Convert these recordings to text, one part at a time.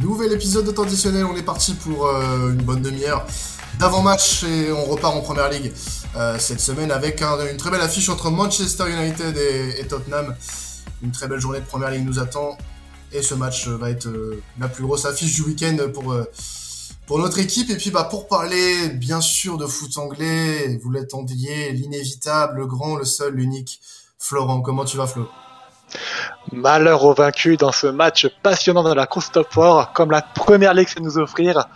Nouvel épisode de traditionnel, on est parti pour euh, une bonne demi-heure d'avant-match et on repart en première ligue euh, cette semaine avec une très belle affiche entre Manchester United et, Tottenham. Une très belle journée de première ligue nous attend et ce match va être euh, la plus grosse affiche du week-end pour, pour notre équipe. Et puis bah, pour parler bien sûr de foot anglais, vous l'attendiez, l'inévitable, le grand, le seul, l'unique, Florent. Comment tu vas Flo? Malheur aux vaincus dans ce match passionnant dans la course top war, comme la première ligue sait nous offrir.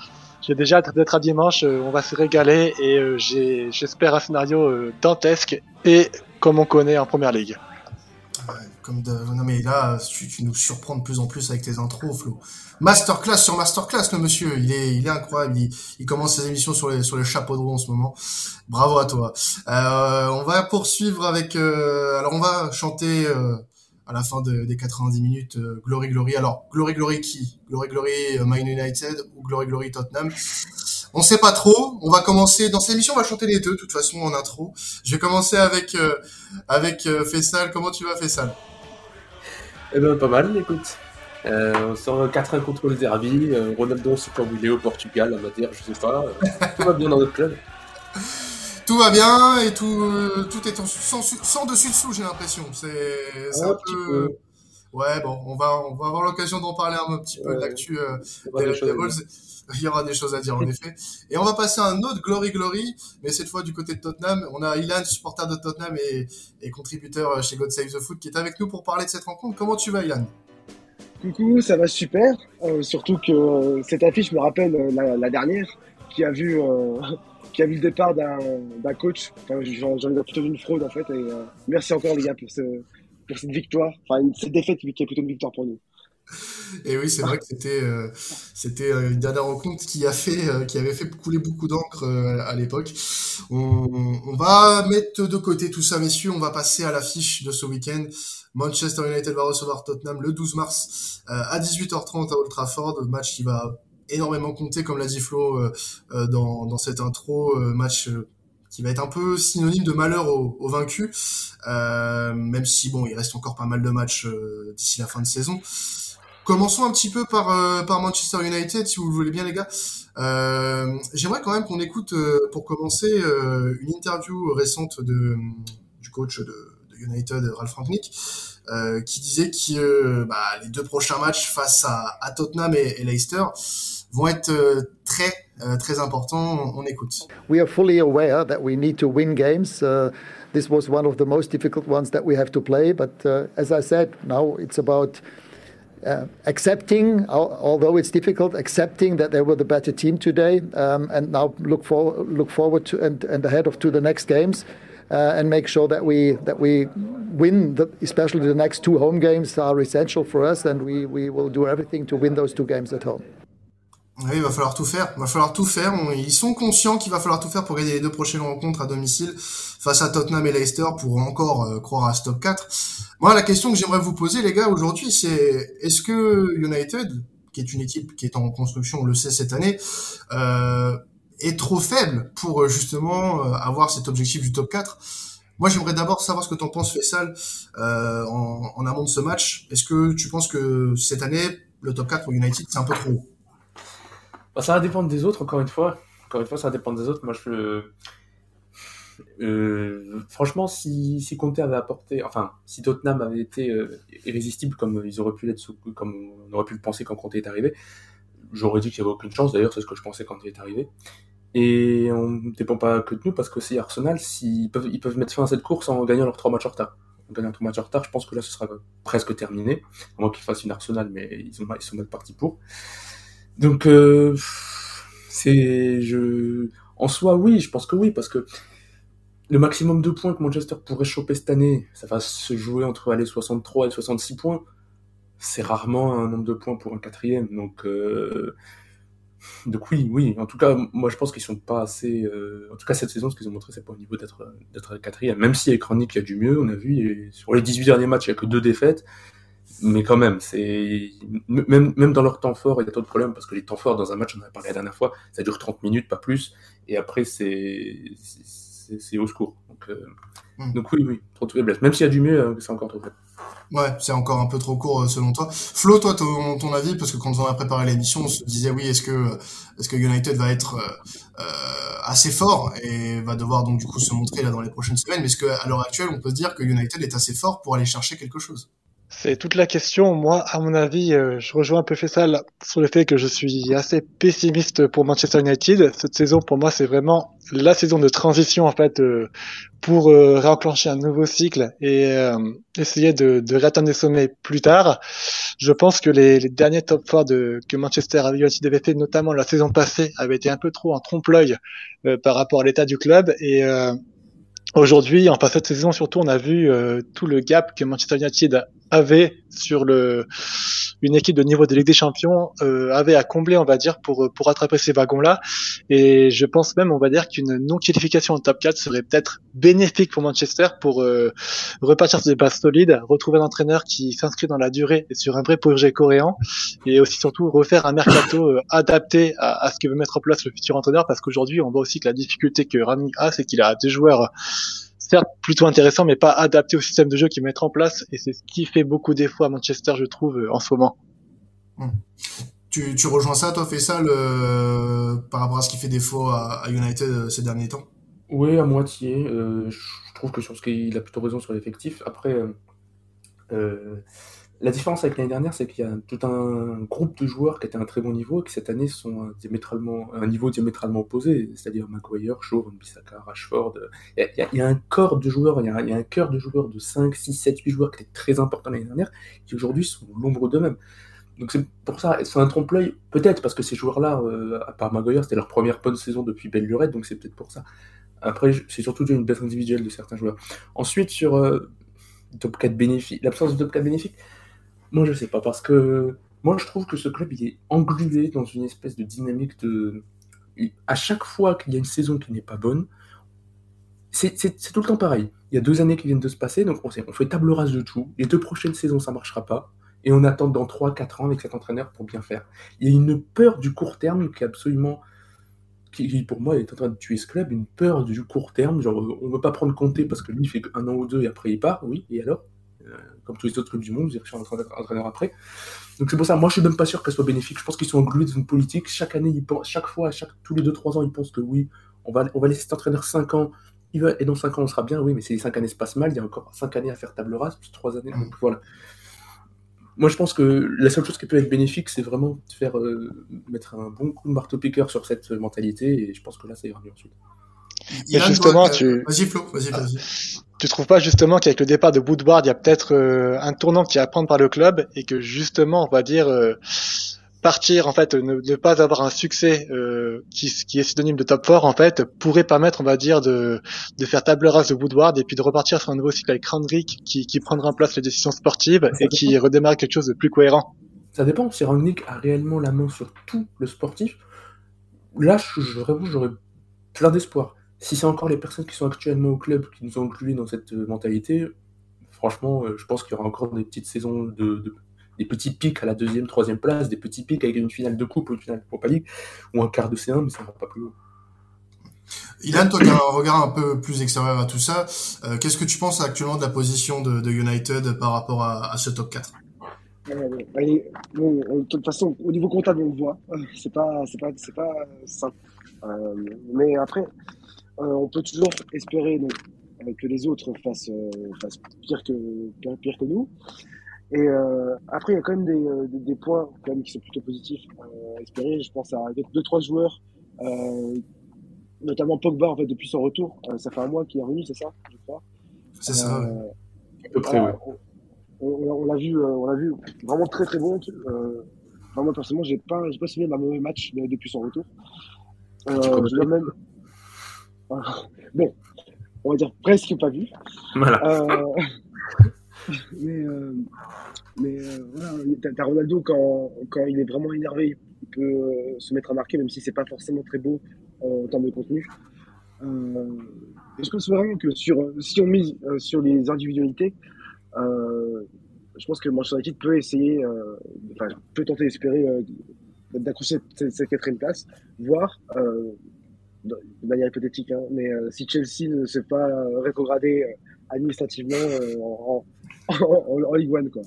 J'ai déjà hâte d'être à dimanche, euh, on va se régaler et euh, j'espère un scénario euh, dantesque et comme on connaît en première ligue. comme Non mais là, tu, nous surprends de plus en plus avec tes intros, Flo. Masterclass sur masterclass, le monsieur, il est, incroyable. Il, commence ses émissions sur, les, sur le chapeau de roue en ce moment. Bravo à toi. on va poursuivre avec. alors on va chanter à la fin des 90 minutes euh, Glory Glory. Alors Glory Glory qui? Glory Glory euh, Man United ou Glory Glory Tottenham? On sait pas trop. On va commencer dans cette émission. On va chanter les deux de toute façon en intro. Je vais commencer avec euh, avec Fessal. Comment tu vas Fessal Eh ben pas mal. Écoute. on sort 4-1 contre le Derby. Ronaldo, il est au Portugal, on va dire, je sais pas. tout va bien dans notre club tout va bien et tout, euh, tout est sans, sans, dessus dessous, j'ai l'impression. C'est un, peu. Ouais, bon, on va, on va avoir l'occasion d'en parler un petit peu de l'actu euh, Il y aura des choses à dire, en effet. Et on va passer à un autre Glory Glory, mais cette fois du côté de Tottenham. On a Ilan, supporter de Tottenham et, et contributeur chez God Save the Foot, qui est avec nous pour parler de cette rencontre. Comment tu vas, Ilan? Coucou, ça va super. Euh, surtout que cette affiche me rappelle la, la dernière, qui a vu qui a vu le départ d'un coach. Enfin, j'en ai plutôt une fraude en fait. Euh, merci encore les gars pour cette victoire. Enfin, cette défaite qui est plutôt une victoire pour nous. Et oui, c'est vrai que c'était euh, c'était euh, une dernière rencontre qui a fait qui avait fait couler beaucoup d'encre à l'époque. On, on, va mettre de côté tout ça, messieurs. On va passer à l'affiche de ce week-end. Manchester United va recevoir Tottenham le 12 mars à 18h30 à Old Trafford. Match qui va énormément compté, comme l'a dit Flo euh, euh, dans, dans cette intro, euh, match qui va être un peu synonyme de malheur aux, aux vaincus, même si bon, il reste encore pas mal de matchs d'ici la fin de saison. Commençons un petit peu par, par Manchester United, si vous le voulez bien les gars. J'aimerais quand même qu'on écoute, pour commencer, une interview récente de, du coach de, de United, Ralph Rangnick, qui disait que bah, les deux prochains matchs face à, à Tottenham et, et Leicester vont être euh, très euh, très importants. On écoute. We are fully aware that we need to win games. Uh, this was one of the most difficult ones that we have to play. But uh, as I said, now it's about uh, accepting, although it's difficult, accepting that they were the better team today, um, and now look for look forward to and, and ahead of to the next games. Uh, and make sure that we that we win. The, especially the next two home games are essential for us, and we, we will do everything to win those two games at home. Oui, il va falloir tout faire. Il va falloir tout faire. Ils sont conscients qu'il va falloir tout faire pour gagner les deux prochaines rencontres à domicile face à Tottenham et Leicester pour encore euh, croire à stop 4. Moi, la question que j'aimerais vous poser, les gars, aujourd'hui, c'est est-ce que United, qui est une équipe qui est en construction, on le sait cette année, euh, est trop faible pour euh, justement euh, avoir cet objectif du top 4 moi, j'aimerais d'abord savoir ce que tu en penses, Fessal, euh, en, amont de ce match. Est-ce que tu penses que cette année, le top 4 pour United, c'est un peu trop bah, ça va dépendre des autres, encore une fois. Encore une fois, ça va dépendre des autres. Moi, je. Franchement, si, si Conte avait apporté, enfin, si Tottenham avait été irrésistible comme ils auraient pu l'être, comme on aurait pu le penser quand Conte est arrivé, j'aurais dit qu'il n'y avait aucune chance. D'ailleurs, c'est ce que je pensais quand il est arrivé. Et on ne dépend pas que de nous parce que si Arsenal, s'ils peuvent, ils peuvent mettre fin à cette course en gagnant leurs trois matchs en retard. En gagnant trois matchs en retard, je pense que là, ce sera presque terminé. À moins qu'ils fassent une Arsenal, mais ils, ont, ils sont même partis pour. Donc, euh, c'est. Je... En soi, oui, je pense que oui, parce que le maximum de points que Manchester pourrait choper cette année, ça va se jouer entre les 63 et 66 points. C'est rarement un nombre de points pour un quatrième. Donc, euh... donc oui, oui. En tout cas, moi je pense qu'ils sont pas assez. Euh... En tout cas, cette saison, ce qu'ils ont montré, c'est pas au niveau d'être d'être quatrième. Même si avec Chronique, il y a du mieux, on a vu. sur les 18 derniers matchs, il n'y a que deux défaites mais quand même, c'est même, même dans leur temps fort, il y a d'autres problèmes parce que les temps forts dans un match, on en a parlé la dernière fois, ça dure 30 minutes, pas plus, et après c'est c'est au secours. Donc, euh, hmm. donc oui, oui, trop de. Même s'il y a du mieux, euh, c'est encore trop faible. Ouais, c'est encore un peu trop court euh, selon toi. Flo, toi, ton, avis, parce que quand on a préparé l'émission, on se disait oui, est-ce que est-ce que United va être euh, euh, assez fort et va devoir donc du coup se montrer là dans les prochaines semaines, mais est-ce qu'à l'heure actuelle, on peut se dire que United est assez fort pour aller chercher quelque chose? C'est toute la question. Moi, à mon avis, euh, je rejoins un peu Fessal sur le fait que je suis assez pessimiste pour Manchester United. Cette saison, pour moi, c'est vraiment la saison de transition en fait euh, pour euh, réenclencher un nouveau cycle et essayer de, de réatteindre les sommets plus tard. Je pense que les, les derniers top 4 de, que Manchester United avait fait, notamment la saison passée, avaient été un peu trop en trompe-l'œil par rapport à l'état du club et Aujourd'hui, enfin cette saison surtout, on a vu tout le gap que Manchester United avait sur le une équipe de niveau de Ligue des Champions euh, avait à combler, on va dire, pour pour rattraper ces wagons-là. Et je pense même, on va dire, qu'une non qualification en top 4 serait peut-être bénéfique pour Manchester pour euh, repartir sur des bases solides, retrouver un entraîneur qui s'inscrit dans la durée et sur un vrai projet coréen, et aussi surtout refaire un mercato euh, adapté à, à, ce que veut mettre en place le futur entraîneur, parce qu'aujourd'hui, on voit aussi que la difficulté que Rami a, c'est qu'il a des joueurs certes plutôt intéressant, mais pas adapté au système de jeu qu'il mettre en place. Et c'est ce qui fait beaucoup défaut à Manchester, je trouve, euh, en ce moment. Hmm. Tu, tu, rejoins ça, toi, fais ça le... par rapport à ce qui fait défaut à, United euh, ces derniers temps? Oui, à moitié. Euh, je trouve que sur ce qu'il a plutôt raison sur l'effectif. Après, euh, la différence avec l'année dernière, c'est qu'il y a tout un groupe de joueurs qui étaient à un très bon niveau et qui cette année sont diamétralement, à un niveau diamétralement opposé, c'est-à-dire Maguire, Shaw, Bissaka, Rashford. Il y, a, un corps de joueurs, il y a, un cœur de joueurs de 5, 6, 7, 8 joueurs qui étaient très importants l'année dernière, qui aujourd'hui sont l'ombre d'eux-mêmes. Donc c'est pour ça, c'est un trompe-l'œil, peut-être, parce que ces joueurs-là, euh, à part Maguire, c'était leur première bonne saison depuis belle lurette, donc c'est peut-être pour ça. Après, c'est surtout une baisse individuelle de certains joueurs. Ensuite, sur euh, top 4 bénéfique, l'absence de top 4 bénéfique, moi, je sais pas, parce que moi, je trouve que ce club, il est englué dans une espèce de dynamique de. À chaque fois qu'il y a une saison qui n'est pas bonne, c'est tout le temps pareil. Il y a deux années qui viennent de se passer, donc on, on fait table rase de tout. Les deux prochaines saisons, ça marchera pas. Et on attend dans 3-4 ans avec cet entraîneur pour bien faire. Il y a une peur du court terme qui est absolument. qui pour moi est en train de tuer ce club, une peur du court terme. Genre, on ne veut pas prendre Comté parce que lui, il fait un an ou deux et après il part, oui, et alors? Comme tous les autres clubs du monde, vous irez chercher un entraîneur après. Donc c'est pour ça, moi je suis même pas sûr qu'elle soit bénéfique. Je pense qu'ils sont englués dans une politique. Chaque année, ils pensent, chaque fois, chaque, tous les 2-3 ans, ils pensent que oui, on va, on va laisser cet entraîneur 5 ans, il va, et dans 5 ans on sera bien, oui, mais si les 5 années se passent mal, il y a encore 5 années à faire table rase, puis 3 années. Donc voilà. Moi je pense que la seule chose qui peut être bénéfique, c'est vraiment de faire euh, mettre un bon coup de marteau-piqueur sur cette mentalité, et je pense que là ça ira mieux ensuite. Et justement, tu. Vas-y, Flo, vas-y, vas-y. Tu trouves pas justement qu'avec le départ de Woodward, il y a peut-être euh, un tournant qui est à prendre par le club et que justement, on va dire, euh, partir, en fait, ne, pas avoir un succès euh, qui, qui, est synonyme de top 4, en fait, pourrait permettre, on va dire, de, de faire table rase de Woodward et puis de repartir sur un nouveau cycle avec Rangnick qui, qui prendra en place les décisions sportives et qui redémarre quelque chose de plus cohérent. Ça dépend. Si Rangnick a réellement la main sur tout le sportif, là, j'aurais plein d'espoir si c'est encore les personnes qui sont actuellement au club qui nous ont inclus dans cette euh, mentalité, franchement, euh, je pense qu'il y aura encore des petites saisons de, des petits pics à la deuxième, troisième place, des petits pics avec une finale de coupe ou une finale de Europa League, ou un quart de C1, mais ça ne va pas plus haut. Ilan, toi qui as un regard un peu plus extérieur à tout ça, euh, qu'est-ce que tu penses actuellement de la position de, United par rapport à, ce top 4 de toute façon, au niveau comptable, on le voit. C'est pas, c'est pas, c'est pas simple. mais après, euh, on peut toujours espérer donc, euh, que les autres fassent, euh, fassent pire, que, pire que nous. Et après, il y a quand même des, des, points quand même qui sont plutôt positifs à espérer. Je pense à deux, trois joueurs, notamment Pogba en fait depuis son retour. ça fait un mois qu'il est revenu, c'est ça, je crois. C'est ça. À peu près, On, l'a vu, on l'a vu vraiment très très bon. moi personnellement, j'ai pas, j'ai pas souvenir d'un mauvais match depuis son retour. Euh, même, bon, on va dire presque pas vu. Euh, mais euh, mais euh, voilà, t'as Ronaldo quand, quand il est vraiment énervé, il peut se mettre à marquer, même si c'est pas forcément très beau en termes de contenu. je pense vraiment que sur, si on mise sur les individualités, je pense que Manchester United peut essayer, enfin, peut tenter d'espérer d'accrocher cette, cette, quatrième place, voire de manière hypothétique, hein, mais euh, si Chelsea ne s'est pas rétrogradé euh, administrativement euh, en, en, en Ligue 1, quoi.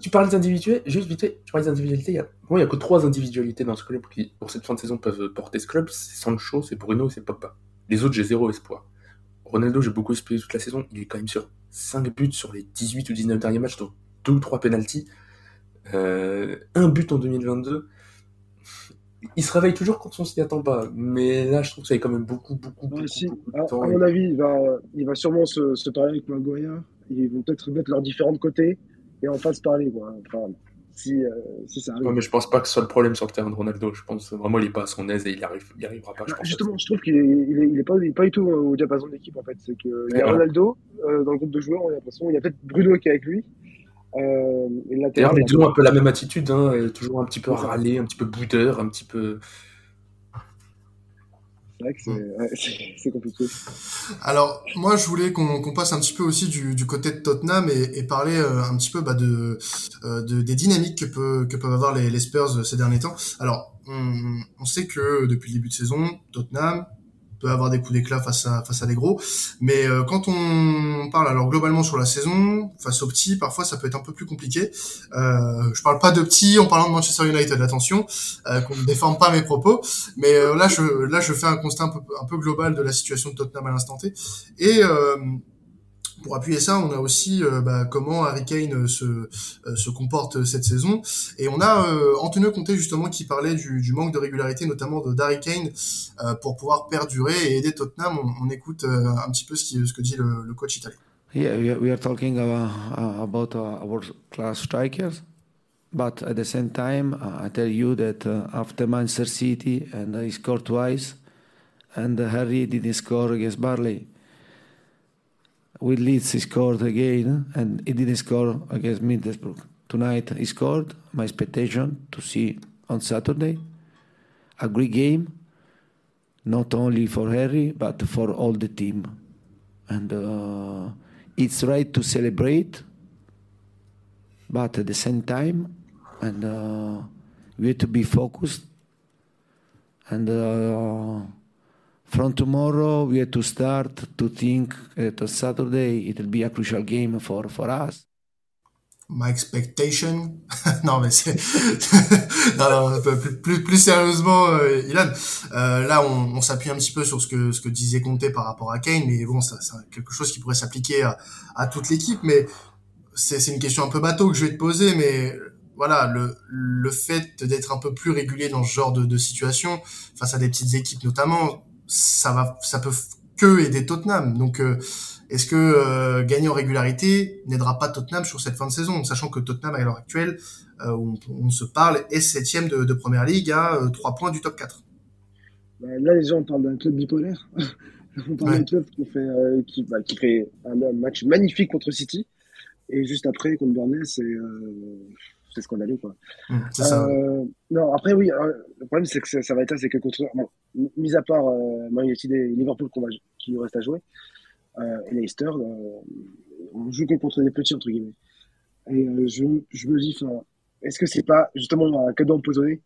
Tu parles d'individuels, juste vite fait, tu parles d'individualité, il y a... Moi, il n'y a que trois individualités dans ce club qui, pour cette fin de saison, peuvent porter ce club. C'est Sancho, c'est Bruno et c'est Pogba. Les autres, j'ai zéro espoir. Ronaldo, j'ai beaucoup espéré toute la saison. Il est quand même sur 5 buts sur les 18 ou 19 derniers matchs, donc 2 ou 3 penalties. Euh, un but en 2022. Il se réveille toujours quand on s'y attend pas. Mais là, je trouve que ça est quand même beaucoup, beaucoup, beaucoup, Ouais, si. beaucoup de À, temps. à mon avis, il va, il va sûrement se, se parler avec Maguire. Ils vont peut-être mettre leurs différents côtés et en face parler, quoi. Enfin, si, euh, si ça arrive. Mais je pense pas que ce soit le problème sur le terrain de Ronaldo. Je pense vraiment il est pas à son aise et il arrive, il arrivera pas. Je Bah, pense. Justement, je trouve qu'il est, il est, il est pas, il est pas du tout au diapason de l'équipe en fait. C'est y a Ronaldo euh, dans le groupe de joueurs, on a l'impression. Il y a peut-être Bruno qui est avec lui. Euh, D'ailleurs, les deux ont un peu la même attitude, hein, toujours un petit peu râlé, un petit peu boudeur, un petit peu. c'est vrai que c'est, ouais, c'est compliqué. Alors, moi, je voulais qu'on passe un petit peu aussi du, du côté de Tottenham et, et parler euh, un petit peu bah, de, euh, de- des dynamiques que, peut, que peuvent avoir les, les Spurs ces derniers temps. Alors, on, on sait que depuis le début de saison, Tottenham peut avoir des coups d'éclat face à, face à des gros. Mais euh, quand on parle alors globalement sur la saison, face aux petits, parfois ça peut être un peu plus compliqué. Euh, je parle pas de petits en parlant de Manchester United, attention, euh, qu'on ne déforme pas mes propos. Mais euh, là, je, là, je fais un constat un peu, un peu global de la situation de Tottenham à l'instant T. Et pour appuyer ça, on a aussi euh, bah, comment Harry Kane se, euh, se comporte cette saison. Et on a euh, Antonio Conte justement qui parlait du, du manque de régularité, notamment de d'Harry Kane, euh, pour pouvoir perdurer et aider Tottenham. On, on écoute euh, un petit peu ce, qui, ce que dit le, le coach italien. Yeah, we are, talking about, about our class strikers, but at the same time, uh, I tell you that uh, after Manchester City and he scored twice, and Harry didn't score against Barley. With Leeds, he scored again, and he didn't score against Middlesbrough. Tonight, he scored. My expectation to see on Saturday a great game, not only for Harry but for all the team, and. Uh, it's right to celebrate, but at the same time, and uh, we have to be focused. And uh, from tomorrow, we have to start to think that on Saturday it will be a crucial game for, for us. My expectation. non, mais c'est. non, non, plus, plus, sérieusement, euh, Ilan, euh, là, on, s'appuie un petit peu sur ce que, ce que disait Conte par rapport à Kane, mais bon, c'est quelque chose qui pourrait s'appliquer à, à toute l'équipe, mais c'est, c'est une question un peu bateau que je vais te poser, mais voilà, le, le fait d'être un peu plus régulier dans ce genre de, de situation, face à des petites équipes notamment, ça va, ça peut que aider Tottenham. Donc, euh, est-ce que euh, gagner en régularité n'aidera pas Tottenham sur cette fin de saison, sachant que Tottenham à l'heure actuelle, euh, on, on, se parle, est septième de, de première ligue à 3 points du top 4 bah, Là, les gens parlent d'un club bipolaire. on parle ouais. d'un club qui fait, qui, bah, qui fait un, un, match magnifique contre City, et juste après contre Burnley, c'est c'est scandaleux quoi. Mmh, ça. Euh, non, après oui, euh, le problème c'est que ça, ça va être c'est que contre bon, mis à part euh, Man United et Liverpool qu'on va, qui nous reste à jouer et Leicester, on joue que contre des petits entre guillemets. Et je, je me dis, est-ce que c'est pas justement un cadeau empoisonné?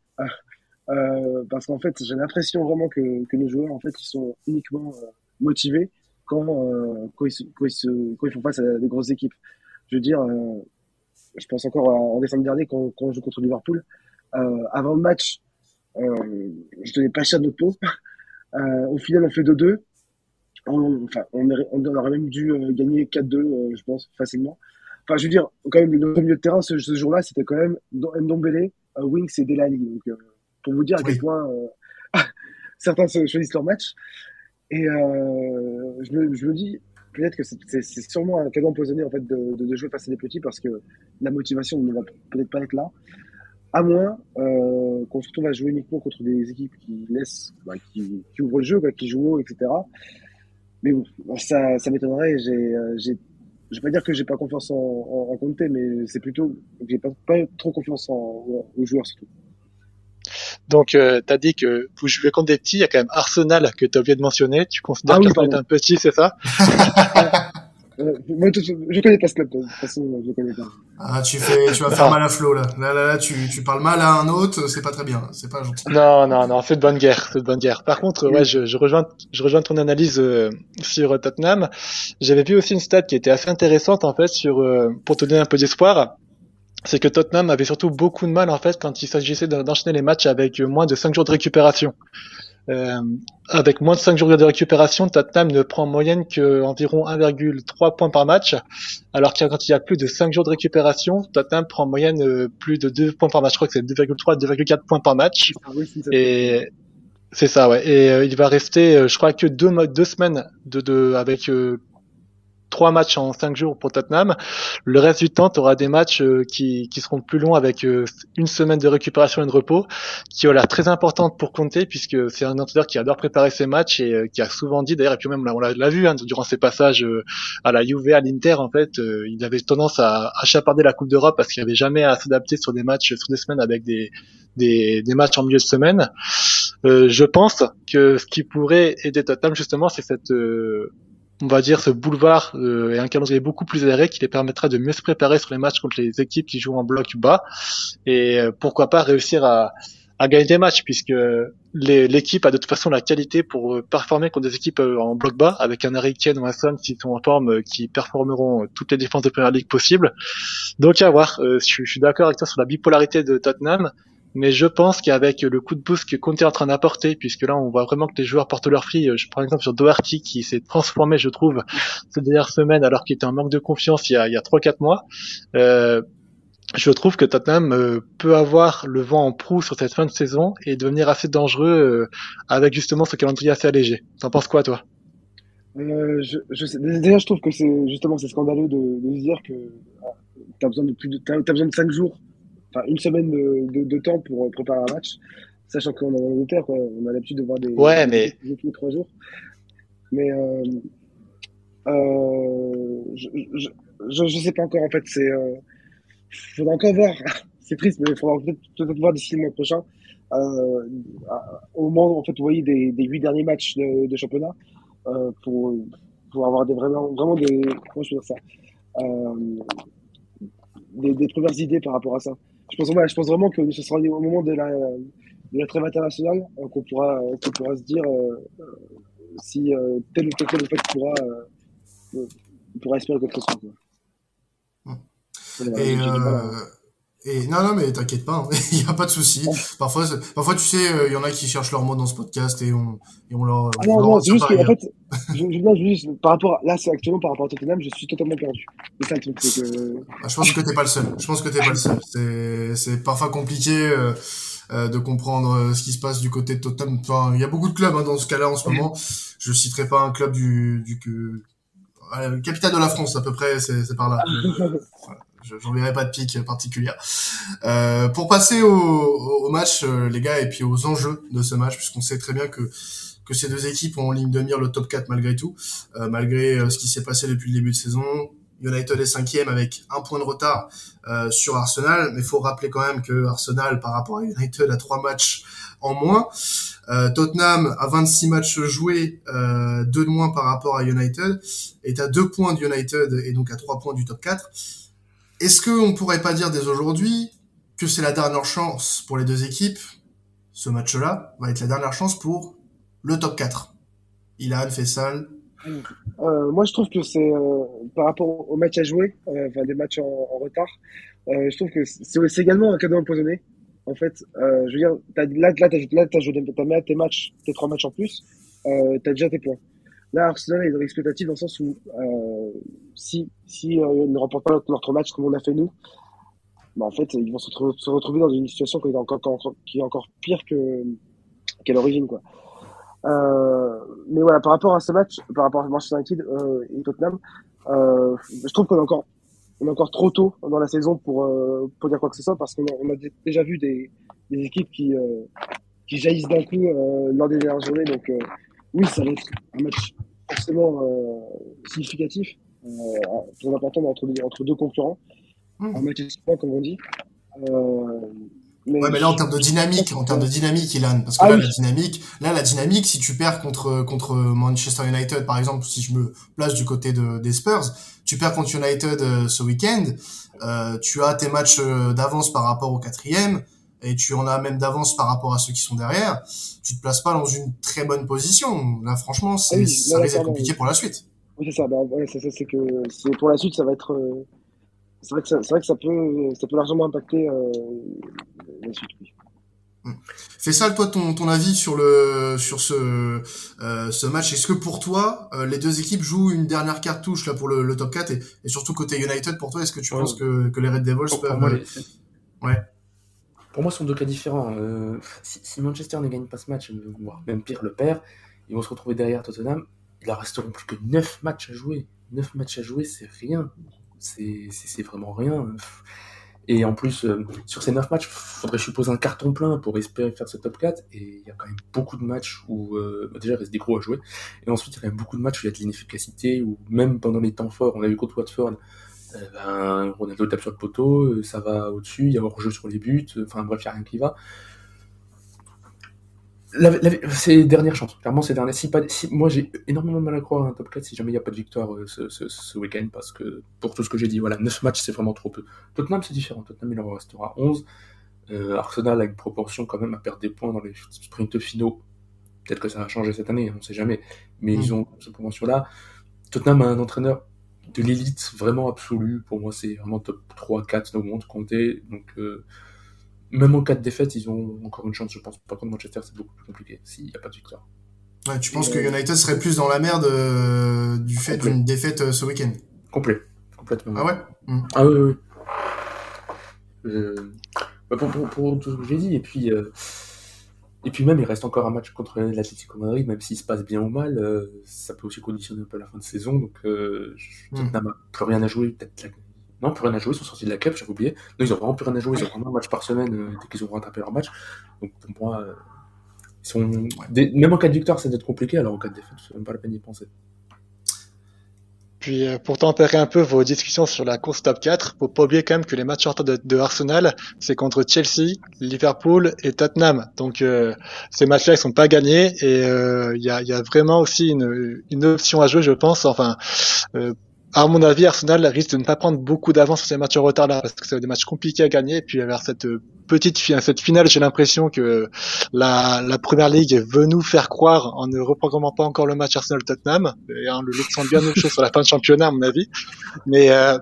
Euh, Parce qu'en fait, j'ai l'impression vraiment que, que nos joueurs en fait ils sont uniquement euh, motivés quand quand ils, quand, ils se, quand ils font face à des grosses équipes. Je veux dire je pense encore en décembre dernier quand, quand on joue contre Liverpool. Euh, avant le match, euh, je tenais pas cher de peau. Euh, au final, on fait 2-2. On, enfin, on, on, aurait même dû euh, gagner 4-2, euh, je pense, facilement. Enfin, je veux dire, quand même, le milieu de terrain ce, ce jour-là, c'était quand même Ndombele, Wings et Delali. Donc, pour vous dire à quel oui. point certains choisissent leur match. Et je me, je me dis, peut-être que c'est sûrement un cadeau empoisonné en fait de, jouer face à des petits parce que la motivation ne va peut-être pas être là. À moins euh, qu'on se retrouve à jouer uniquement contre des équipes qui laissent, bah, qui, ouvrent le jeu, qui jouent, etc. Mais bon, ça, ça m'étonnerait. J'ai, j'ai, je vais pas dire que j'ai pas confiance en, en, en Conte, mais c'est plutôt que j'ai pas, pas trop confiance en, aux joueurs surtout. Donc, euh, tu as dit que vous jouez contre des petits. Il y a quand même Arsenal que tu as oublié de mentionner. Tu considères ah oui, qu'Arsenal est un petit, c'est ça? Euh, moi, tout- je connais pas ce club, de toute façon, je connais pas. Ah, tu fais, tu vas faire mal à Flo là. Là, là, là, tu, tu parles mal à un autre, c'est pas très bien, c'est pas gentil. Non, non, non, c'est de bonne guerre, c'est de bonne guerre. Par contre, ouais, je, je rejoins, je rejoins ton analyse euh, sur Tottenham. J'avais vu aussi une stat qui était assez intéressante en fait sur, euh, pour te donner un peu d'espoir. C'est que Tottenham avait surtout beaucoup de mal en fait quand il s'agissait d'en- d'enchaîner les matchs avec moins de 5 jours de récupération. Euh, avec moins de 5 jours de récupération, Tottenham ne prend en moyenne que environ 1,3 points par match, alors que quand il y a plus de 5 jours de récupération, Tottenham prend en moyenne euh, plus de 2 points par match. Je crois que c'est 2,3, 2,4 points par match. Ah oui, Et c'est ça, ouais. Et euh, il va rester, euh, je crois que deux, deux semaines de, de avec euh, trois matchs en cinq jours pour Tottenham. Le reste du temps, tu auras des matchs euh, qui, qui seront plus longs avec euh, une semaine de récupération et de repos, qui ont l'air très importante pour compter puisque c'est un entraîneur qui adore préparer ses matchs et euh, qui a souvent dit d'ailleurs et puis même on l'a- vu hein, durant ses passages à la Juve, à l'Inter en fait, il avait tendance à, à chaparder la Coupe d'Europe parce qu'il avait jamais à s'adapter sur des matchs sur des semaines avec des des, des matchs en milieu de semaine. Je pense que ce qui pourrait aider Tottenham justement, c'est cette, on va dire, ce boulevard euh, et un calendrier beaucoup plus aéré qui les permettra de mieux se préparer sur les matchs contre les équipes qui jouent en bloc bas et euh, pourquoi pas réussir à, gagner des matchs puisque l'équipe a de toute façon la qualité pour euh, performer contre des équipes euh, en bloc bas avec un Harry Kane ou un Son s'ils sont en forme qui performeront toutes les défenses de Première Ligue possibles. Donc à voir. Je suis d'accord avec toi sur la bipolarité de Tottenham. Mais je pense qu'avec le coup de boost que Conte est en train d'apporter, puisque là on voit vraiment que les joueurs portent leur euh, Je prends exemple sur Doherty qui s'est transformé, je trouve, ces dernières semaines alors qu'il était en manque de confiance il y a, il y a 3-4 mois. Euh, je trouve que Tottenham euh, peut avoir le vent en proue sur cette fin de saison et devenir assez dangereux euh, avec justement ce calendrier assez allégé. T'en penses quoi toi? Euh, je, je sais, déjà, je trouve que c'est justement c'est scandaleux de, de dire que ah, t'as besoin de plus de t'as besoin de cinq jours, enfin une semaine de, de, de temps pour euh, préparer un match, sachant qu'on est en Angleterre, quoi. On a l'habitude de voir des Ouais, mais- des trois jours. Mais euh, euh, je, je, je, je sais pas encore en fait. C'est euh, faudra encore voir. c'est triste, mais il faudra peut-être voir d'ici le mois prochain. Au moment en fait vous voyez des, des huit derniers matchs de, de championnat pour pour avoir des vraiment vraiment des comment je dire ça des, des premières idées par rapport à ça. Je pense, ouais, je pense vraiment que ce sera au moment de la, de la trêve internationale euh, qu'on pourra, euh, pourra se dire euh, si euh, tel ou tel tel pourra, pourra espérer quelque chose. Quoi. Et, euh, et non, non, mais t'inquiète pas, hein, il n'y a pas de souci. Parfois, parfois, tu sais, euh, il y en a qui cherchent leur mot dans ce podcast et on, et on leur. Ah on non, non, c'est juste que, en fait, je, je, non, juste, par rapport à, là, c'est actuellement par rapport à Tottenham, je suis totalement perdu. C'est ça le truc, que, Ah, je pense que t'es pas le seul. Je pense que t'es pas le seul. C'est, c'est parfois compliqué euh, euh, de comprendre euh, ce qui se passe du côté de Tottenham. Enfin, il y a beaucoup de clubs hein, dans ce cas-là en ce moment. Je citerai pas un club du, du euh, le capital de la France à peu près. C'est, c'est par là. Voilà. Je- J'enverrai pas de pique particulière. Euh, pour passer au, au match, euh, les gars, et puis aux enjeux de ce match, puisqu'on sait très bien que que ces deux équipes ont en ligne de mire le top 4 malgré tout, euh, malgré euh, ce qui s'est passé depuis le début de saison. United est cinquième avec un point de retard euh, sur Arsenal, mais faut rappeler quand même que Arsenal, par rapport à United, a trois matchs en moins. Euh, Tottenham a 26 matchs joués, euh, deux de moins par rapport à United, est à deux points de United et donc à trois points du top 4. Est-ce qu'on pourrait pas dire dès aujourd'hui que c'est la dernière chance pour les deux équipes Ce match-là va être la dernière chance pour le top 4. Ilan, Fessal, euh, moi, je trouve que c'est, euh, par rapport au match à jouer, euh, enfin, des matchs en, retard, euh, je trouve que c'est également un cadeau empoisonné. En fait, je veux dire, t'as, là, là, t'as, là, t'as joué mis tes matchs, tes trois matchs en plus, euh, t'as déjà tes points. Là, Arsenal est dans l'expectative dans le sens où, si, si, euh, ils ne remportent pas trois matchs comme on a fait nous, bah, en fait, ils vont se, retrouver- dans une situation qui est encore, pire que, qu'à l'origine. Euh, mais voilà, par rapport à ce match, par rapport à Manchester United euh, et Tottenham, euh, je trouve qu'on est encore, trop tôt dans la saison pour euh, pour dire quoi que ce soit parce qu'on a, on déjà vu des, équipes qui euh, qui jaillissent d'un coup euh, lors des dernières journées. Donc euh, oui, ça va être un match forcément euh, significatif, euh, très important entre entre deux concurrents, Mm. un match espoir comme on dit. Euh, Mais ouais, mais là, en termes de dynamique, en termes de dynamique, Ilan, parce que ah là, la dynamique, là, la dynamique, si tu perds contre, contre Manchester United, par exemple, si je me place du côté de, des Spurs, tu perds contre United euh, ce week-end, euh, tu as tes matchs euh, d'avance par rapport au quatrième, et tu en as même d'avance par rapport à ceux qui sont derrière, tu te places pas dans une très bonne position. Là, franchement, ah c'est, ça risque d'être compliqué pour la suite. Oui, c'est ça. Bah, ouais, c'est, c'est que c'est pour la suite, ça va être. Euh, c'est vrai que ça, c'est vrai que ça peut, ça peut largement impacter euh, la suite. Oui. Hmm. Fais ça, toi, ton, ton avis sur le sur ce euh, ce match. Est-ce que pour toi, euh, les deux équipes jouent une dernière cartouche là pour le, le top 4 et, et, surtout côté United pour toi, est-ce que tu penses que, que les Red Devils pour, peuvent pour moi, les... ouais pour moi, ce sont deux cas différents. Euh, si, si, Manchester ne gagne pas ce match, voire même pire, le perd, ils vont se retrouver derrière Tottenham. Il leur resteront plus que 9 matchs à jouer. 9 matchs à jouer, c'est rien. C'est vraiment rien. Et en plus, euh, sur ces 9 matchs, il faudrait, je suppose, un carton plein pour espérer faire ce top 4. Et il y a quand même beaucoup de matchs où, euh, bah déjà, il reste des gros à jouer. Et ensuite, il y a quand même beaucoup de matchs où il y a de l'inefficacité, où même pendant les temps forts, on a vu contre Watford, euh, ben, Ronaldo tape sur le poteau, euh, ça va au-dessus, il y a hors-jeu sur les buts, euh, enfin bref, il n'y a rien qui va. La, la, c'est dernière chance, clairement c'est dernière. Si pas, si, moi j'ai énormément de mal à croire à un top 4 si jamais il n'y a pas de victoire euh, ce, ce, ce week-end parce que pour tout ce que j'ai dit, voilà, 9 matchs c'est vraiment trop peu. Tottenham c'est différent, Tottenham il en restera 11. Euh, Arsenal a une proportion quand même à perdre des points dans les sprints finaux. Peut-être que ça va changer cette année, on ne sait jamais, mais mmh. ils ont cette proportion-là. Tottenham a un entraîneur de l'élite vraiment absolue. Pour moi, c'est vraiment top 3, 4 au monde compté. Donc, euh, même en cas de défaite, ils ont encore une chance, je pense. Par contre, Manchester, c'est beaucoup plus compliqué s'il n'y a pas de victoire. Ouais, tu penses que United serait plus dans la merde euh, du fait d'une défaite euh, ce week-end? Complet. Complètement. Ah ouais? Mmh. Ah oui, oui. Euh, bah, pour, pour, pour, tout ce que j'ai dit. Et puis, euh, et puis même, il reste encore un match contre l'Atlético Madrid, même s'il se passe bien ou mal, euh, ça peut aussi conditionner un peu la fin de saison. Donc, euh, Tottenham n'a plus rien à jouer. Peut-être la... Non, plus rien à jouer, ils sont sortis de la Cup, j'avais oublié. Non, ils ont vraiment plus rien à jouer, ils ont vraiment un match par semaine euh, dès qu'ils ont rattrapé leur match. Donc pour moi, euh, ils sont... Des... même en cas de victoire, ça va être compliqué, alors en cas de défaite, c'est même pas la peine d'y penser. Puis euh, pour tempérer un peu vos discussions sur la course top 4, faut pas oublier quand même que les matchs en retard de, de, Arsenal, c'est contre Chelsea, Liverpool et Tottenham. Donc euh, ces matchs-là, ils sont pas gagnés et il euh, y, a, y, a, vraiment aussi une, une, option à jouer, je pense. Enfin, à mon avis, Arsenal risque de ne pas prendre beaucoup d'avance sur ces matchs en retard là, parce que c'est des matchs compliqués à gagner. Et puis vers cette petite cette finale, j'ai l'impression que la, la première ligue veut nous faire croire en ne reprogrammant pas encore le match Arsenal-Tottenham et en le laissant bien autre chose sur la fin de championnat, à mon avis. Mais euh,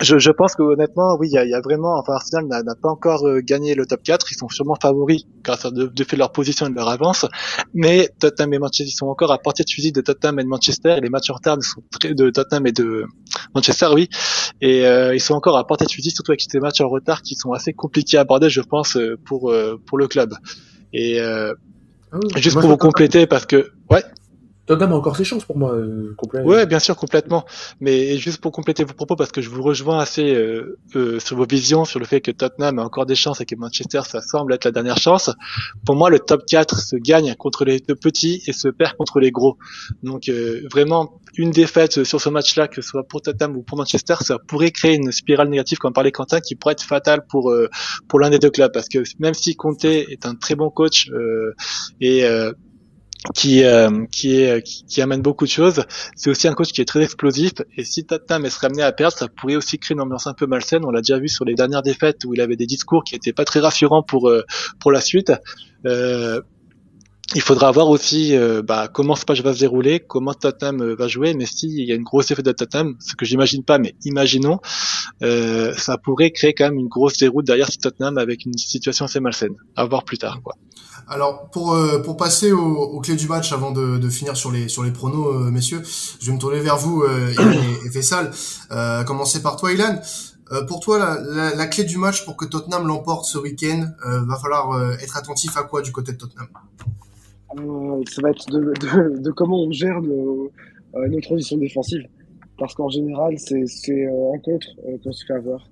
je, je, pense que honnêtement, oui, il y a, y a, vraiment, enfin Arsenal n'a pas encore euh, gagné le top 4, ils sont sûrement favoris grâce à de, de fait leur position et de leur avance, mais Tottenham et Manchester, ils sont encore à portée de fusil de Tottenham et de Manchester, et les matchs en retard sont très, de Tottenham et de Manchester, oui, et euh, ils sont encore à portée de fusil, surtout avec ces matchs en retard qui sont assez compliqués à aborder, je pense, euh, pour euh, pour le club. Et oui, juste pour vous compléter, parce que, ouais. Tottenham a encore ses chances pour moi. Euh, complet. Ouais, bien sûr, complètement. Mais juste pour compléter vos propos, parce que je vous rejoins assez euh, euh, sur vos visions, sur le fait que Tottenham a encore des chances et que Manchester, ça semble être la dernière chance. Pour moi, le top 4 se gagne contre les deux petits et se perd contre les gros. Donc euh, vraiment, une défaite sur ce match-là, que ce soit pour Tottenham ou pour Manchester, ça pourrait créer une spirale négative, comme parlait Quentin, qui pourrait être fatale pour euh, pour l'un des deux clubs. Parce que même si Conte est un très bon coach euh, et qui euh, qui est amène beaucoup de choses. C'est aussi un coach qui est très explosif et si Tottenham serait amené à perdre, ça pourrait aussi créer une ambiance un peu malsaine. On l'a déjà vu sur les dernières défaites où il avait des discours qui étaient pas très rassurants pour euh, pour la suite. Euh, il faudra voir aussi euh, bah, comment ce match va se dérouler, comment Tottenham euh, va jouer, mais s'il y a une grosse défaite de Tottenham, ce que j'imagine pas, mais imaginons, euh, ça pourrait créer quand même une grosse déroute derrière Tottenham avec une situation assez malsaine. À voir plus tard, quoi. Alors pour passer aux, clés du match avant de, finir sur les sur les pronos, messieurs, je vais me tourner vers vous, et, et Fessal. Commencer par toi, Ilan. pour toi, la, clé du match pour que Tottenham l'emporte ce week-end, va falloir être attentif à quoi du côté de Tottenham? Ça va être de, de, de, comment on gère nos, euh, nos transitions défensives. Parce qu'en général, c'est euh, en contre euh, qu'on se fait avoir.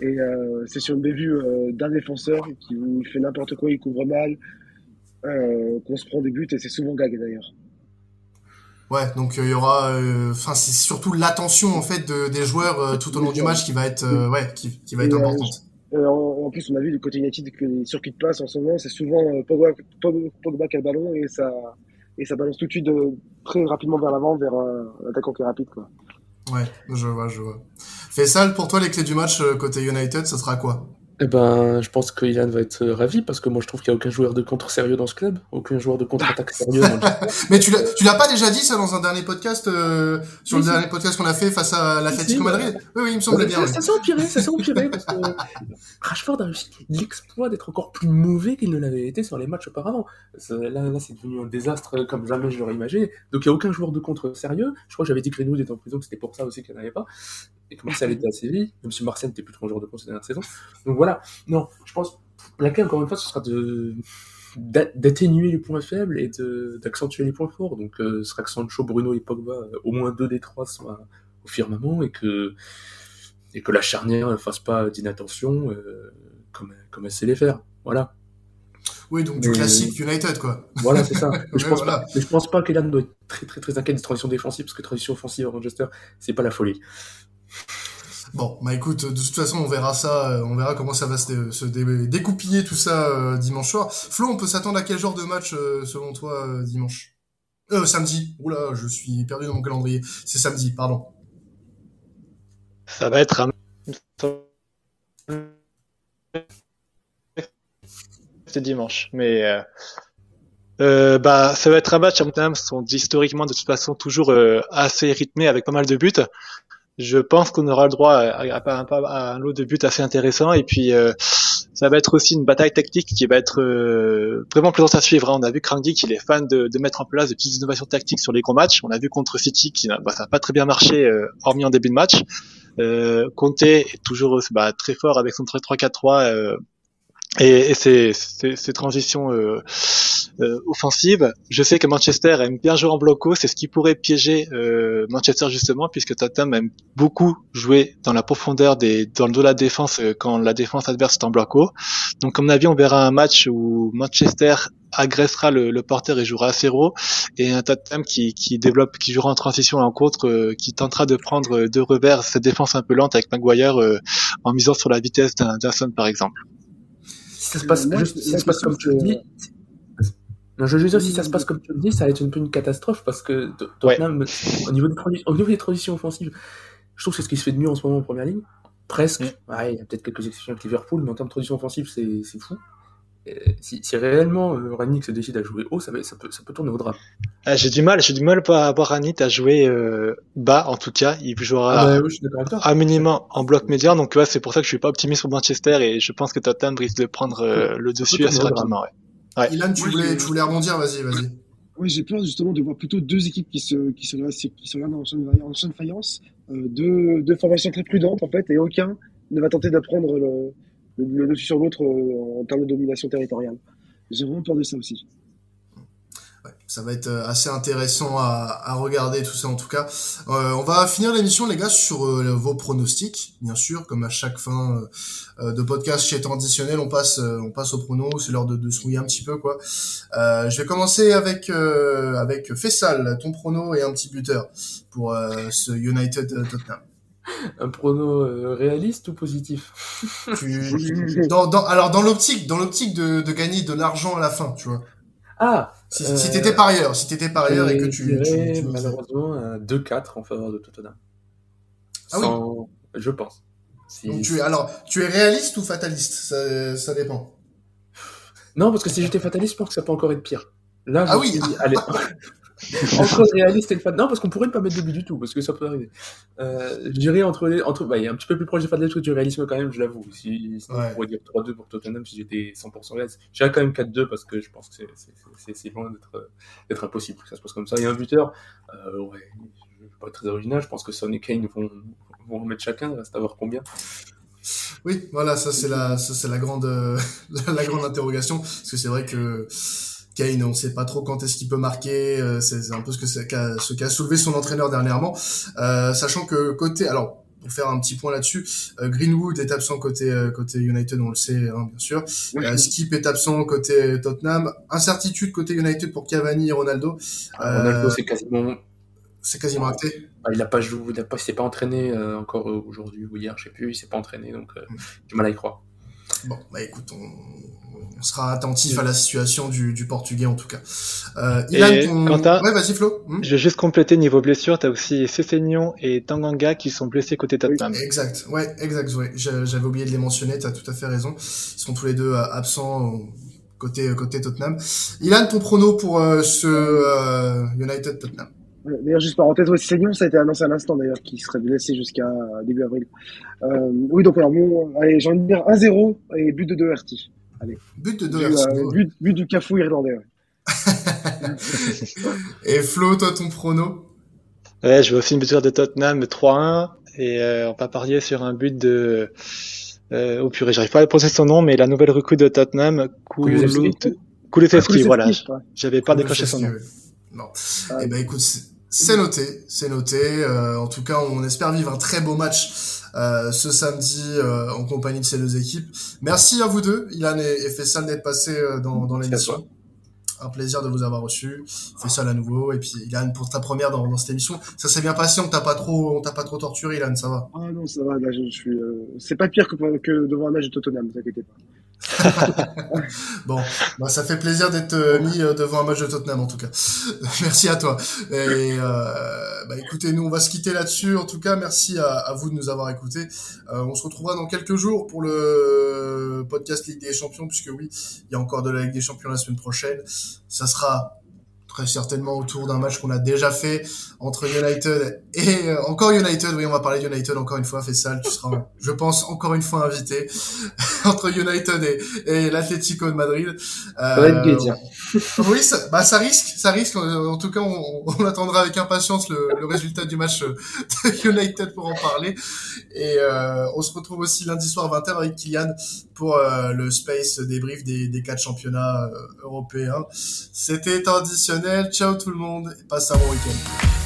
Et euh, c'est sur une bévue d'un défenseur qui fait n'importe quoi, il couvre mal, qu'on se prend des buts et c'est souvent gagné d'ailleurs. Ouais, donc il y aura, enfin c'est surtout l'attention en fait de, des joueurs tout au long du match qui va être, ouais, qui, qui va être importante. Euh, en, plus, on a vu du côté United que les circuits de passe en ce moment, c'est souvent euh, Pogba, Pogba, qui a le ballon et ça, et ça balance tout de suite de, très rapidement vers l'avant, vers un qui est rapide. Quoi. Ouais, je vois, je vois. Faisal, pour toi, les clés du match euh, côté United, ça sera quoi? Eh ben, je pense que Ilan va être ravi parce que moi je trouve qu'il n'y a aucun joueur de contre sérieux dans ce club, aucun joueur de contre-attaque sérieux. dans le- Mais tu l'as, pas déjà dit ça dans un dernier podcast, euh, sur Oui, le si. dernier podcast qu'on a fait face à l'Atlético Si, Madrid Oui, oui, il me semblait bien. ça, oui. s'est empiré, ça s'est empiré parce que Rashford a réussi l'exploit d'être encore plus mauvais qu'il ne l'avait été sur les matchs auparavant. Là, là c'est devenu un désastre comme jamais je l'aurais imaginé. Donc il n'y a aucun joueur de contre sérieux. Je crois que j'avais dit que Greenwood était en prison, que c'était pour ça aussi qu'il n'y en avait pas. Et que Martial était à Séville, même si Martial n'était plus trop un joueur de contre ces dernières saisons. Donc voilà, non, je pense la clé encore une fois ce sera de d'a- d'atténuer les points faibles et d'accentuer les points forts. Donc euh, ce sera que Sancho, Bruno et Pogba, euh, au moins deux des trois soient au firmament et que et que la charnière ne fasse pas d'inattention euh, comme, comme elle sait les faire. Voilà, Oui, donc du Mais- classique United, quoi. voilà c'est ça. Mais je pense voilà. pas, mais je pense pas qu'Elan doit être très très très inquiet des transitions défensives parce que transition offensive à Manchester, c'est pas la folie. Bon, bah écoute, de toute façon, on verra ça, euh, on verra comment ça va se, se dé- découpiller tout ça euh, dimanche soir. Flo, on peut s'attendre à quel genre de match euh, selon toi dimanche? Euh, samedi. Oula, je suis perdu dans mon calendrier. C'est samedi, pardon. Ça va être un. C'est dimanche, mais euh, bah ça va être un match. Tottenham sont historiquement de toute façon toujours assez rythmés avec pas mal de buts. Je pense qu'on aura le droit à, un lot de buts assez intéressant et puis euh, ça va être aussi une bataille tactique qui va être euh, vraiment plaisante à suivre. hein. On a vu Krangi qu'il est fan de, de mettre en place des petites innovations tactiques sur les gros matchs. On a vu contre City qui n'a- bah, ça n'a pas très bien marché euh, hormis en début de match. Euh, est toujours bah, très fort avec son 3-4-3 euh, et, et ses, ses- ses transitions euh, euh, offensives. Je sais que Manchester aime bien jouer en bloco, c'est ce qui pourrait piéger euh, Manchester justement, puisque Tottenham aime beaucoup jouer dans la profondeur des, dans le dos de la défense euh, quand la défense adverse est en bloco. Donc, comme avis, on verra un match où Manchester agressera le, le porteur et jouera à zéro, et un Tottenham qui, qui développe, qui jouera en transition à contre, euh, qui tentera de prendre euh, de revers cette défense un peu lente avec Maguire euh, en misant sur la vitesse d'un Son, par exemple. Si ça se passe, Moi, juste, si ça la se passe question, comme tu le dis. Non, je veux juste dire, si ça se passe comme tu le dis, ça va être un peu une catastrophe parce que Tot- Tottenham, au, niveau au niveau des transitions offensives, je trouve que c'est ce qui se fait de mieux en ce moment en première ligne. Presque. Mm. Ouais, il y a peut-être quelques exceptions avec Liverpool, mais en termes de transition offensive, c'est c'est fou. Si, si réellement euh, Rangnick se décide à jouer haut, ça, peut, ça peut tourner au drame. Ah, j'ai du mal, j'ai du mal à voir Anit à jouer euh, bas en tout cas. Il jouera Ah, bah, oui, je suis d'accord avec toi. à minimum en bloc médian, donc ouais, c'est pour ça que je suis pas optimiste pour Manchester et je pense que Tottenham risque de prendre euh, le dessus assez rapidement. Ouais. Ouais. Ilan, tu voulais, tu voulais rebondir, vas-y, vas-y. Oui, j'ai peur justement de voir plutôt deux équipes qui se, qui se, qui se regardent en chaîne, en chaîne faïence, euh, deux, deux formations très prudentes en fait, et aucun ne va tenter d'apprendre le, le, le dessus sur l'autre euh, en termes de domination territoriale. J'ai vraiment peur de ça aussi. Ça va être euh, assez intéressant à, à regarder tout ça en tout cas. Euh, on va finir l'émission les gars sur euh, vos pronostics, bien sûr, comme à chaque fin euh, de podcast chez Traditionnel, on passe euh, on passe au prono, c'est l'heure de, de se mouiller un petit peu quoi. Euh, je vais commencer avec euh, avec Fessal, ton prono et un petit buteur pour euh, ce United euh, Tottenham. Un prono euh, réaliste ou positif? Dans, dans, alors dans l'optique dans l'optique de, de gagner de l'argent à la fin, tu vois. Ah Si, Euh, si t'étais parieur, si t'étais parieur et que tu, dirais, tu- malheureusement un 2-4 en faveur de Tottenham. Ah oui. Je pense. Si- Donc tu es alors tu es réaliste ou fataliste? Ça, ça dépend. Non, parce que si j'étais fataliste, je pense que ça peut encore être pire. Là, Ah oui. dit, allez, entre réaliste et le fataliste. Non, parce qu'on pourrait ne pas mettre de but du tout, parce que ça peut arriver. Euh, je dirais entre les, entre, bah, il est un petit peu plus proche du fataliste que du réalisme quand même, je l'avoue. Si, Ouais. on pourrait dire 3-2 pour Tottenham si j'étais 100% réaliste. J'irais quand même 4-2 parce que je pense que c'est, loin d'être, d'être impossible que ça se passe comme ça. Et un buteur, euh, ouais, je vais pas être très original, je pense que Son et Kane vont, vont en mettre chacun, reste à voir combien. Oui, voilà, ça c'est la ça c'est la grande euh, la grande interrogation parce que c'est vrai que Kane, on sait pas trop quand est-ce qu'il peut marquer, euh, c'est un peu ce que ce qu'a soulevé son entraîneur dernièrement, Euh, sachant que côté alors pour faire un petit point là-dessus, euh, Greenwood est absent côté euh, côté United, on le sait hein, bien sûr. Euh, Skip est absent côté Tottenham. Incertitude côté United pour Cavani et Ronaldo. Euh, Ronaldo, c'est quasiment, c'est quasiment acté. bah, il a pas joué, il a pas, il s'est pas entraîné euh, encore aujourd'hui ou hier, je sais plus, il s'est pas entraîné, donc euh, j'ai du mal à y croire. Bon, bah écoute, on, sera attentif à la situation du, Portugais en tout cas. Euh, Ilan, et Ouais, vas-y Flo. Hmm je vais juste compléter niveau blessure, t'as aussi Cessignon et Tanganga qui sont blessés côté Tottenham. exact, ouais, exact, ouais. J'avais oublié de les mentionner, t'as tout à fait raison. Ils sont tous les deux euh, absents côté côté Tottenham. Ilan, ton prono pour euh, ce euh, United Tottenham D'ailleurs, juste parenthèse, ouais, Seignon, ça a été annoncé à l'instant d'ailleurs, qui serait blessé jusqu'à début avril. Euh, oui, donc alors, bon, allez, j'ai envie de dire 1-0 et but de Doherty. Allez. But de Doherty. Euh, but, but, du cafou irlandais. et Flo, toi, ton prono? Ouais, je veux aussi une buteur de Tottenham 3-1 et euh, on va parier sur un but de. Euh, au purée, j'arrive pas à prononcer son nom, mais la nouvelle recrue de Tottenham, Kulusevski, voilà. J'avais pas décroché son nom. Non. Eh ben écoute, c'est noté, c'est noté. Euh, en tout cas, on espère vivre un très beau match euh, ce samedi euh, en compagnie de ces deux équipes. Merci à vous deux, Ilan et, Fessal, d'être passés dans, dans l'émission. Un plaisir de vous avoir reçu. Fessal à nouveau. Et puis, Ilan, pour ta première dans, dans cette émission. Ça s'est bien passé, on t'a pas trop, on t'a pas trop torturé, Ilan, ça va? Ah non, ça va, là, je, suis, c'est pas pire que, que devant un match de Tottenham, ne vous inquiétez pas. bon, bah, ça fait plaisir d'être euh, mis euh, devant un match de Tottenham en tout cas. merci à toi. Et euh, bah, écoutez, nous on va se quitter là-dessus. En tout cas, merci à, vous de nous avoir écoutés. on se retrouvera dans quelques jours pour le podcast Ligue des Champions, puisque oui, il y a encore de la Ligue des Champions la semaine prochaine. Ça sera très certainement autour d'un match qu'on a déjà fait entre United et euh, encore United. Oui, on va parler United encore une fois. Fessal, tu seras, je pense, encore une fois invité entre United et, et l'Atlético de Madrid. Euh, oui, ça, bah ça risque, ça risque. En tout cas, on, on attendra avec impatience le, le, résultat du match de United pour en parler. Et euh, on se retrouve aussi lundi soir 20h avec Kylian pour euh, le space débrief des, des quatre championnats euh, européens. C'était traditionnel. Ciao tout le monde et passe un bon week-end.